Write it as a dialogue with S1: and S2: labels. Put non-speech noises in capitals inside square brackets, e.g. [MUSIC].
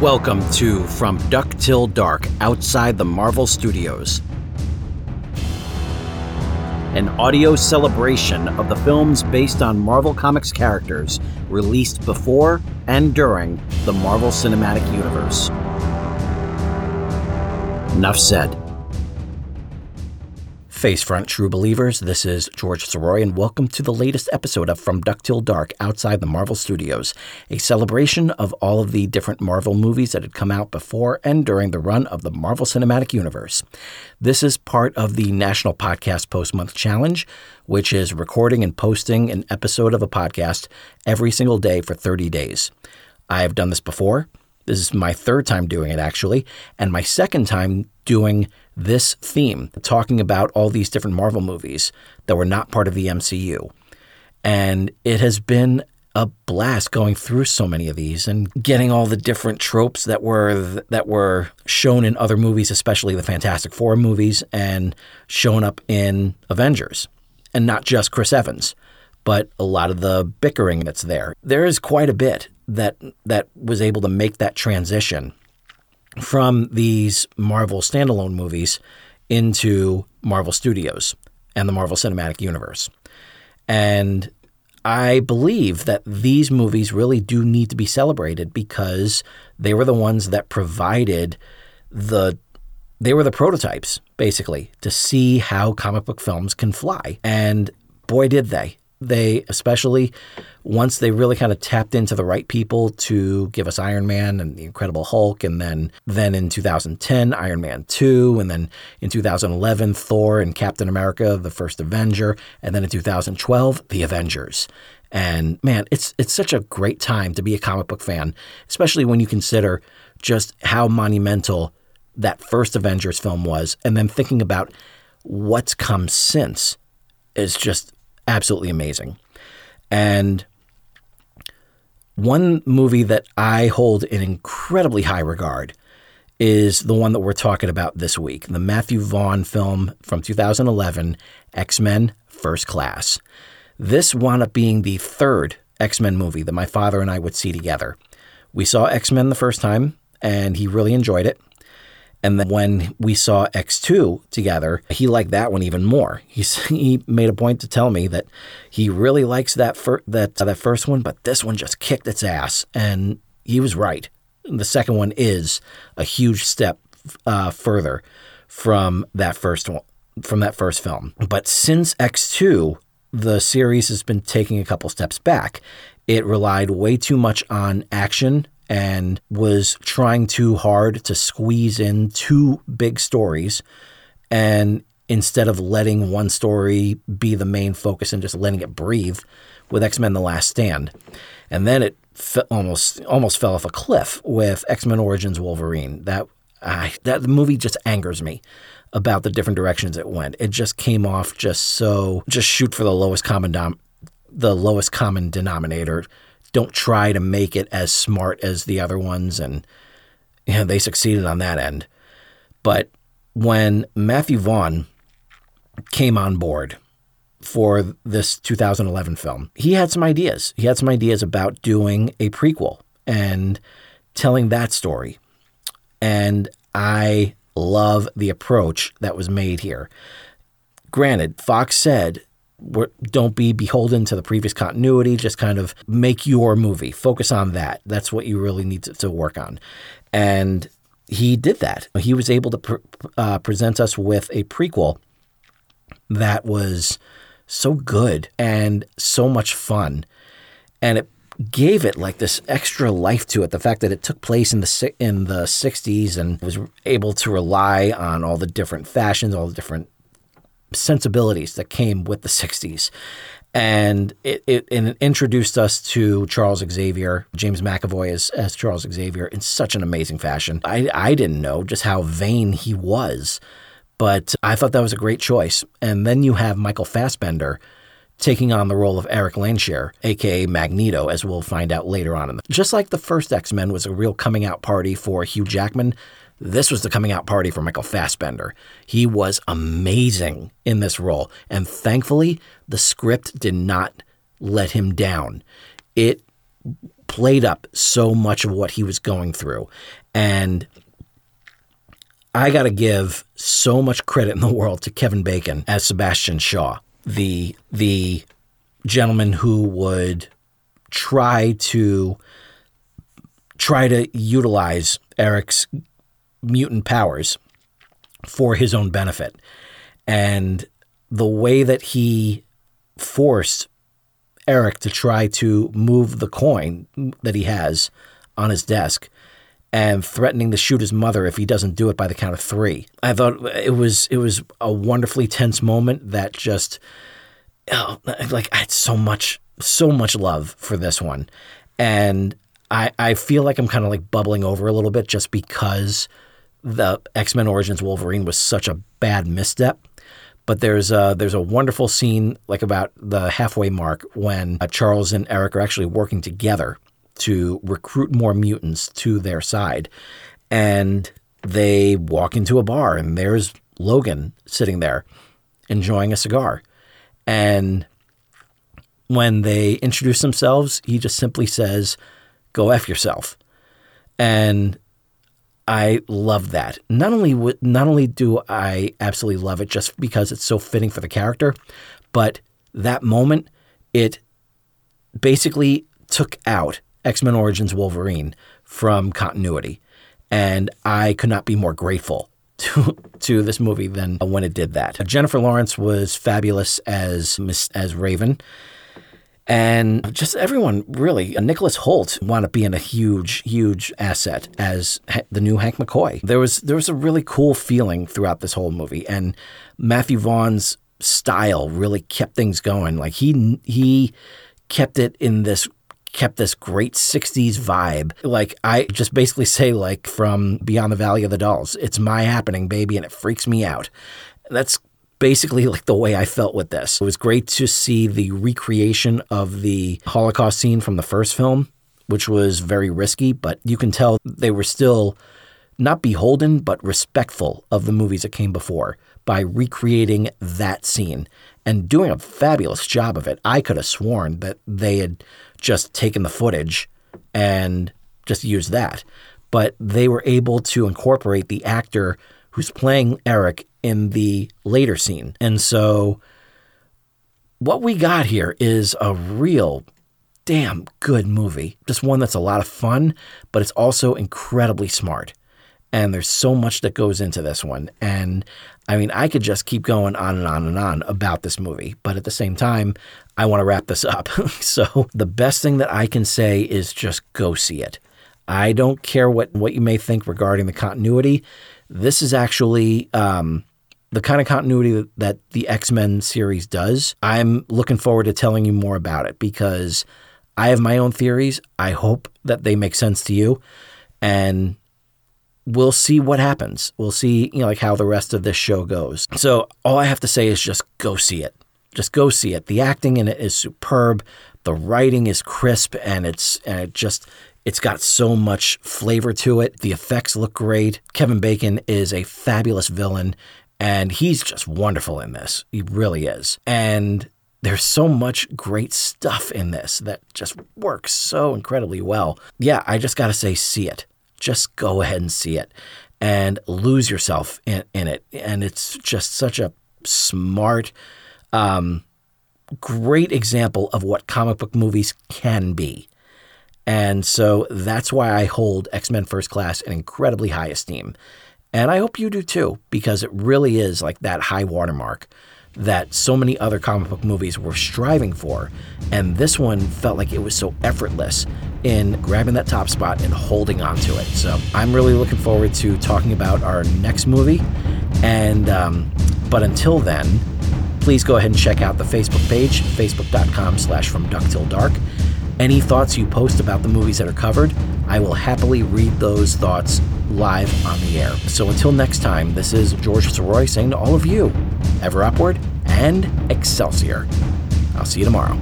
S1: Welcome to From Duck Till Dark Outside the Marvel Studios, an audio celebration of the films based on Marvel Comics characters released before and during the Marvel Cinematic Universe. Enough said. Face front true believers, this is George Soroy, and welcome to the latest episode of From Duck Till Dark outside the Marvel Studios, a celebration of all of the different Marvel movies that had come out before and during the run of the Marvel Cinematic Universe. This is part of the National Podcast Post Month Challenge, which is recording and posting an episode of a podcast every single day for 30 days. I have done this before. This is my third time doing it, actually, and my second time doing this theme, talking about all these different Marvel movies that were not part of the MCU. And it has been a blast going through so many of these and getting all the different tropes that were that were shown in other movies, especially the Fantastic Four movies, and shown up in Avengers, and not just Chris Evans, but a lot of the bickering that's there. There is quite a bit that that was able to make that transition from these Marvel standalone movies into Marvel Studios and the Marvel Cinematic Universe. And I believe that these movies really do need to be celebrated because they were the ones that provided the they were the prototypes basically to see how comic book films can fly. And boy did they they especially once they really kind of tapped into the right people to give us Iron Man and the Incredible Hulk and then then in 2010 Iron Man 2 and then in 2011 Thor and Captain America the first Avenger and then in 2012 the Avengers. And man it's it's such a great time to be a comic book fan especially when you consider just how monumental that first Avengers film was and then thinking about what's come since is just absolutely amazing. And one movie that I hold in incredibly high regard is the one that we're talking about this week the Matthew Vaughn film from 2011, X Men First Class. This wound up being the third X Men movie that my father and I would see together. We saw X Men the first time, and he really enjoyed it. And then when we saw X2 together, he liked that one even more. He, [LAUGHS] he made a point to tell me that he really likes that fir- that uh, that first one, but this one just kicked its ass, and he was right. The second one is a huge step uh, further from that first one, from that first film. But since X2, the series has been taking a couple steps back. It relied way too much on action and was trying too hard to squeeze in two big stories. And instead of letting one story be the main focus and just letting it breathe with X Men The Last Stand. And then it almost almost fell off a cliff with X Men Origins Wolverine. That I, that movie just angers me about the different directions it went. It just came off just so just shoot for the lowest common dom- the lowest common denominator don't try to make it as smart as the other ones. And you know, they succeeded on that end. But when Matthew Vaughn came on board for this 2011 film, he had some ideas. He had some ideas about doing a prequel and telling that story. And I love the approach that was made here. Granted, Fox said don't be beholden to the previous continuity. Just kind of make your movie. Focus on that. That's what you really need to, to work on. And he did that. He was able to uh, present us with a prequel that was so good and so much fun. And it gave it like this extra life to it. The fact that it took place in the in the 60s and was able to rely on all the different fashions, all the different sensibilities that came with the 60s. And it, it, it, introduced us to Charles Xavier, James McAvoy as, as Charles Xavier in such an amazing fashion. I, I didn't know just how vain he was, but I thought that was a great choice. And then you have Michael Fassbender taking on the role of Erik Lehnsherr, aka Magneto, as we'll find out later on. In The, just like the first X Men was a real coming out party for Hugh Jackman, this was the coming out party for Michael Fassbender. He was amazing in this role, and thankfully, the script did not let him down. It played up so much of what he was going through. And I got to give so much credit in the world to Kevin Bacon as Sebastian Shaw, the the gentleman who would try to try to utilize Erik's mutant powers for his own benefit. And the way that he forced Erik to try to move the coin that he has on his desk and threatening to shoot his mother if he doesn't do it by the count of 3. I thought it was it was a wonderfully tense moment that just oh, like I had so much so much love for this one. And I I feel like I'm kind of like bubbling over a little bit just because the X-Men Origins Wolverine was such a bad misstep but there's a, there's a wonderful scene like about the halfway mark when uh, Charles and Erik are actually working together to recruit more mutants to their side. And they walk into a bar and there's Logan sitting there enjoying a cigar. And when they introduce themselves, he just simply says, Go F yourself. And I love that. Not only not only do I absolutely love it just because it's so fitting for the character, but that moment it basically took out X-Men Origins Wolverine from continuity. And I could not be more grateful [LAUGHS] to to this movie than when it did that. Jennifer Lawrence was fabulous as as Raven and just everyone really. Uh, Nicholas Hoult wound up being a huge, huge asset as the new Hank McCoy. There was there was a really cool feeling throughout this whole movie, and Matthew Vaughn's style really kept things going. Like he he kept it in this kept this great 60s vibe. Like I just basically say like from Beyond the Valley of the Dolls, it's my happening baby and it freaks me out. That's basically like the way I felt with this. It was great to see the recreation of the Holocaust scene from the first film, which was very risky, but you can tell they were still not beholden, but respectful of the movies that came before by recreating that scene and doing a fabulous job of it. I could have sworn that they had just taken the footage and just used that, but they were able to incorporate the actor who's playing Erik in the later scene. And so what we got here is a real damn good movie. Just one that's a lot of fun, but it's also incredibly smart. And there's so much that goes into this one. And I mean, I could just keep going on and on and on about this movie, but at the same time, I want to wrap this up. [LAUGHS] so the best thing that I can say is just go see it. I don't care what, what you may think regarding the continuity. This is actually um, the kind of continuity that the X Men series does. I'm looking forward to telling you more about it because I have my own theories. I hope that they make sense to you. And we'll see what happens. We'll see, you know, like how the rest of this show goes. So all I have to say is just go see it. Just go see it. The acting in it is superb. The writing is crisp and it's and it just it's got so much flavor to it. The effects look great. Kevin Bacon is a fabulous villain and he's just wonderful in this. He really is. And there's so much great stuff in this that just works so incredibly well. Yeah, I just got to say, see it. Just go ahead and see it and lose yourself in, in it. And it's just such a smart, um, great example of what comic book movies can be. And so that's why I hold X Men First Class in incredibly high esteem. And I hope you do too, because it really is like that high watermark that so many other comic book movies were striving for. And this one felt like it was so effortless in grabbing that top spot and holding on to it. So I'm really looking forward to talking about our next movie. And, um, but until then, please go ahead and check out the Facebook page, facebook.com slash from duck till dark. Any thoughts you post about the movies that are covered, I will happily read those thoughts live on the air. So until next time, this is George Soroy saying to all of you, ever upward and Excelsior. I'll see you tomorrow.